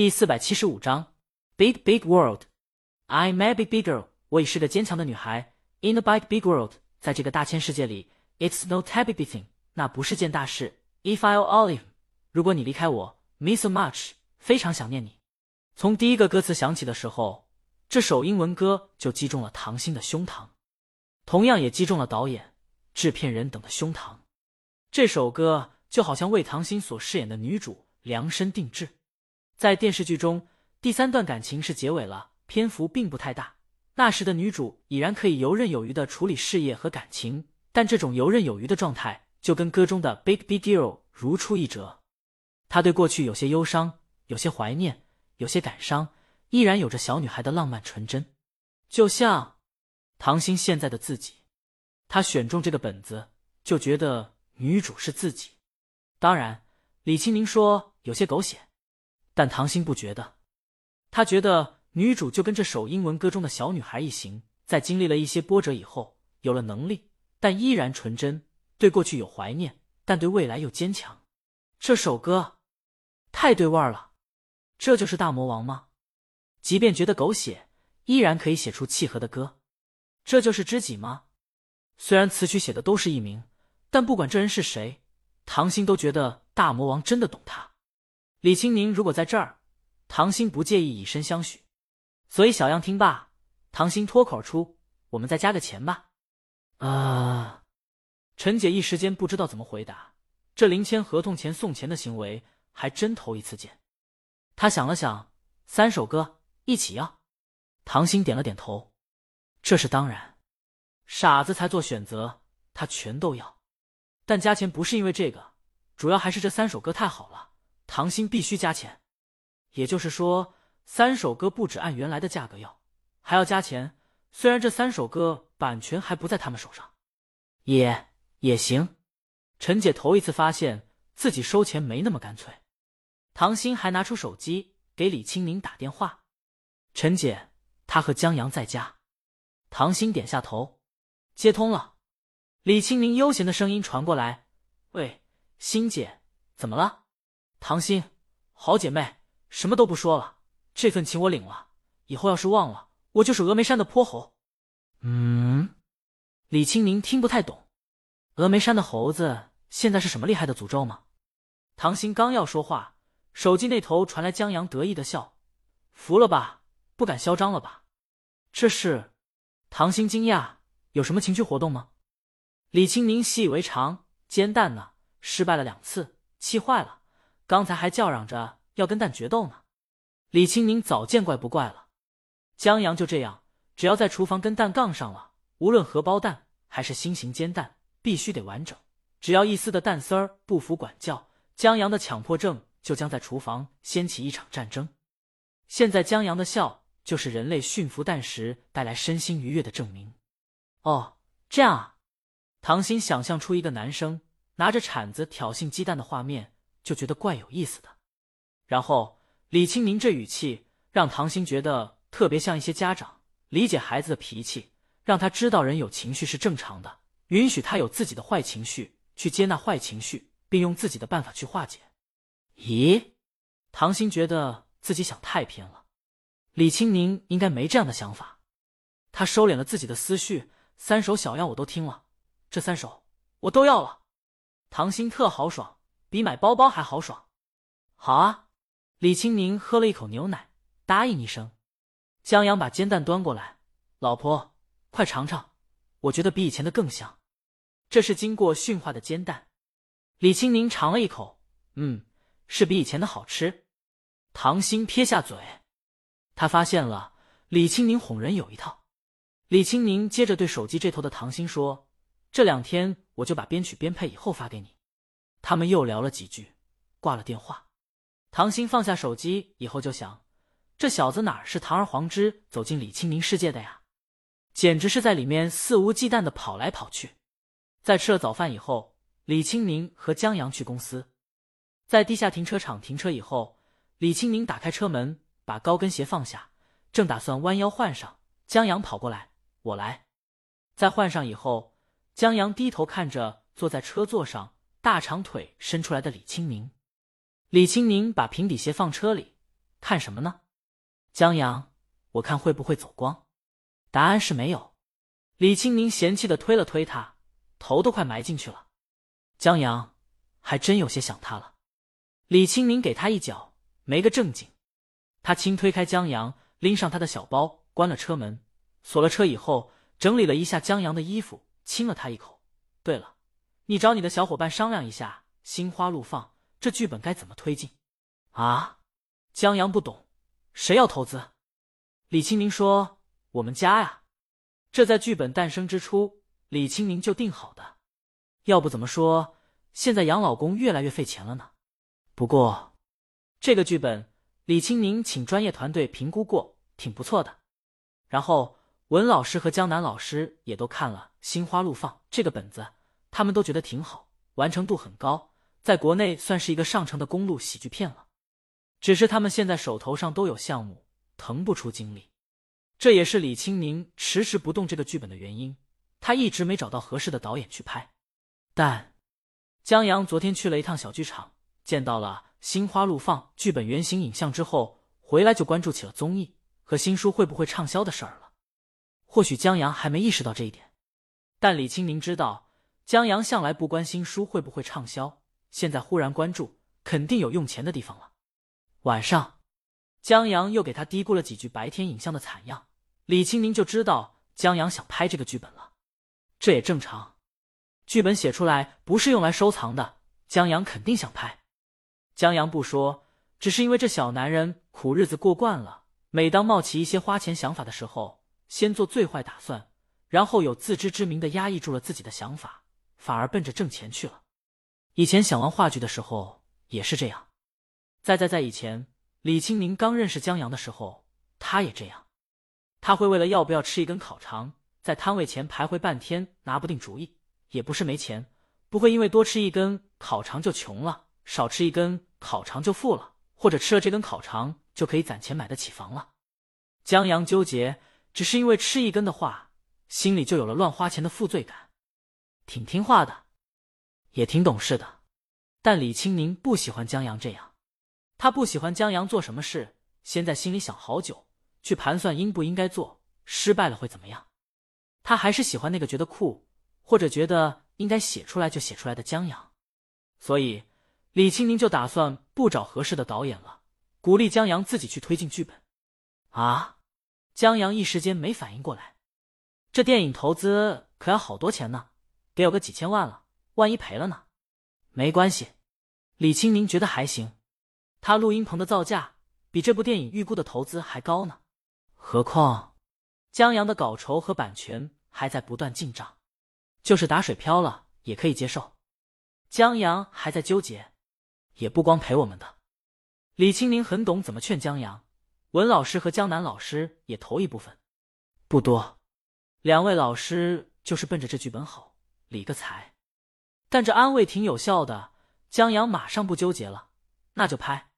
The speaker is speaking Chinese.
第四百七十五章，Big Big World。I'm a big big girl。我已是个坚强的女孩。In the big big world，在这个大千世界里，It's no t a big big thing。那不是件大事。If I'll leave，如果你离开我，Miss so much，非常想念你。从第一个歌词响起的时候，这首英文歌就击中了唐心的胸膛，同样也击中了导演、制片人等的胸膛。这首歌就好像为唐心所饰演的女主量身定制。在电视剧中，第三段感情是结尾了，篇幅并不太大。那时的女主已然可以游刃有余的处理事业和感情，但这种游刃有余的状态就跟歌中的 Big Big Girl 如出一辙。她对过去有些忧伤，有些怀念，有些感伤，依然有着小女孩的浪漫纯真，就像唐心现在的自己。他选中这个本子，就觉得女主是自己。当然，李青宁说有些狗血。但唐心不觉得，他觉得女主就跟这首英文歌中的小女孩一行，在经历了一些波折以后，有了能力，但依然纯真；对过去有怀念，但对未来又坚强。这首歌太对味儿了，这就是大魔王吗？即便觉得狗血，依然可以写出契合的歌。这就是知己吗？虽然词曲写的都是艺名，但不管这人是谁，唐心都觉得大魔王真的懂他。李青宁如果在这儿，唐心不介意以身相许，所以小样听罢，唐心脱口而出：“我们再加个钱吧。”啊！陈姐一时间不知道怎么回答，这临签合同前送钱的行为还真头一次见。他想了想，三首歌一起要。唐心点了点头，这是当然，傻子才做选择，他全都要。但加钱不是因为这个，主要还是这三首歌太好了。唐心必须加钱，也就是说，三首歌不止按原来的价格要，还要加钱。虽然这三首歌版权还不在他们手上，也也行。陈姐头一次发现自己收钱没那么干脆。唐心还拿出手机给李青宁打电话：“陈姐，他和江阳在家。”唐心点下头，接通了。李青宁悠闲的声音传过来：“喂，欣姐，怎么了？”唐心，好姐妹，什么都不说了，这份情我领了。以后要是忘了，我就是峨眉山的泼猴。嗯，李青宁听不太懂，峨眉山的猴子现在是什么厉害的诅咒吗？唐心刚要说话，手机那头传来江阳得意的笑：“服了吧，不敢嚣张了吧？”这是唐心惊讶，有什么情趣活动吗？李青宁习以为常，煎蛋呢？失败了两次，气坏了。刚才还叫嚷着要跟蛋决斗呢，李青宁早见怪不怪了。江阳就这样，只要在厨房跟蛋杠上了，无论荷包蛋还是心形煎蛋，必须得完整。只要一丝的蛋丝儿不服管教，江阳的强迫症就将在厨房掀起一场战争。现在江阳的笑，就是人类驯服蛋时带来身心愉悦的证明。哦，这样啊！唐心想象出一个男生拿着铲子挑衅鸡蛋的画面。就觉得怪有意思的，然后李青宁这语气让唐鑫觉得特别像一些家长理解孩子的脾气，让他知道人有情绪是正常的，允许他有自己的坏情绪，去接纳坏情绪，并用自己的办法去化解。咦，唐鑫觉得自己想太偏了，李青宁应该没这样的想法。他收敛了自己的思绪，三首小样我都听了，这三首我都要了。唐心特豪爽。比买包包还豪爽，好啊！李青宁喝了一口牛奶，答应一声。江阳把煎蛋端过来，老婆，快尝尝，我觉得比以前的更香。这是经过驯化的煎蛋。李青宁尝了一口，嗯，是比以前的好吃。唐心撇下嘴，他发现了李青宁哄人有一套。李青宁接着对手机这头的唐心说：“这两天我就把编曲编配以后发给你。”他们又聊了几句，挂了电话。唐心放下手机以后就想：这小子哪是堂而皇之走进李青宁世界的呀？简直是在里面肆无忌惮的跑来跑去。在吃了早饭以后，李青宁和江阳去公司，在地下停车场停车以后，李青宁打开车门，把高跟鞋放下，正打算弯腰换上，江阳跑过来：“我来。”在换上以后，江阳低头看着坐在车座上。大长腿伸出来的李青宁，李青宁把平底鞋放车里，看什么呢？江阳，我看会不会走光？答案是没有。李青宁嫌弃的推了推他，头都快埋进去了。江阳还真有些想他了。李青宁给他一脚，没个正经。他轻推开江阳，拎上他的小包，关了车门，锁了车以后，整理了一下江阳的衣服，亲了他一口。对了，你找你的小伙伴商量一下，《心花怒放》这剧本该怎么推进？啊？江阳不懂，谁要投资？李青宁说：“我们家呀。”这在剧本诞生之初，李青宁就定好的。要不怎么说现在养老公越来越费钱了呢？不过这个剧本李青宁请专业团队评估过，挺不错的。然后文老师和江南老师也都看了《心花怒放》这个本子，他们都觉得挺好，完成度很高，在国内算是一个上乘的公路喜剧片了。只是他们现在手头上都有项目，腾不出精力。这也是李青宁迟迟不动这个剧本的原因。他一直没找到合适的导演去拍。但江阳昨天去了一趟小剧场，见到了《心花怒放》剧本原型影像之后，回来就关注起了综艺和新书会不会畅销的事儿了。或许江阳还没意识到这一点，但李青宁知道，江阳向来不关心书会不会畅销，现在忽然关注，肯定有用钱的地方了。晚上，江阳又给他嘀咕了几句白天影像的惨样。李青宁就知道江阳想拍这个剧本了，这也正常。剧本写出来不是用来收藏的，江阳肯定想拍。江阳不说，只是因为这小男人苦日子过惯了，每当冒起一些花钱想法的时候，先做最坏打算，然后有自知之明的压抑住了自己的想法，反而奔着挣钱去了。以前想玩话剧的时候也是这样。再再在以前，李青宁刚认识江阳的时候，他也这样。他会为了要不要吃一根烤肠，在摊位前徘徊半天，拿不定主意。也不是没钱，不会因为多吃一根烤肠就穷了，少吃一根烤肠就富了，或者吃了这根烤肠就可以攒钱买得起房了。江阳纠结，只是因为吃一根的话，心里就有了乱花钱的负罪感。挺听话的，也挺懂事的，但李青宁不喜欢江阳这样。他不喜欢江阳做什么事，先在心里想好久。去盘算应不应该做，失败了会怎么样？他还是喜欢那个觉得酷，或者觉得应该写出来就写出来的江阳。所以李青宁就打算不找合适的导演了，鼓励江阳自己去推进剧本。啊！江阳一时间没反应过来，这电影投资可要好多钱呢，得有个几千万了，万一赔了呢？没关系，李青宁觉得还行。他录音棚的造价比这部电影预估的投资还高呢。何况，江阳的稿酬和版权还在不断进账，就是打水漂了也可以接受。江阳还在纠结，也不光赔我们的。李青宁很懂怎么劝江阳，文老师和江南老师也投一部分，不多。两位老师就是奔着这剧本好理个财，但这安慰挺有效的。江阳马上不纠结了，那就拍。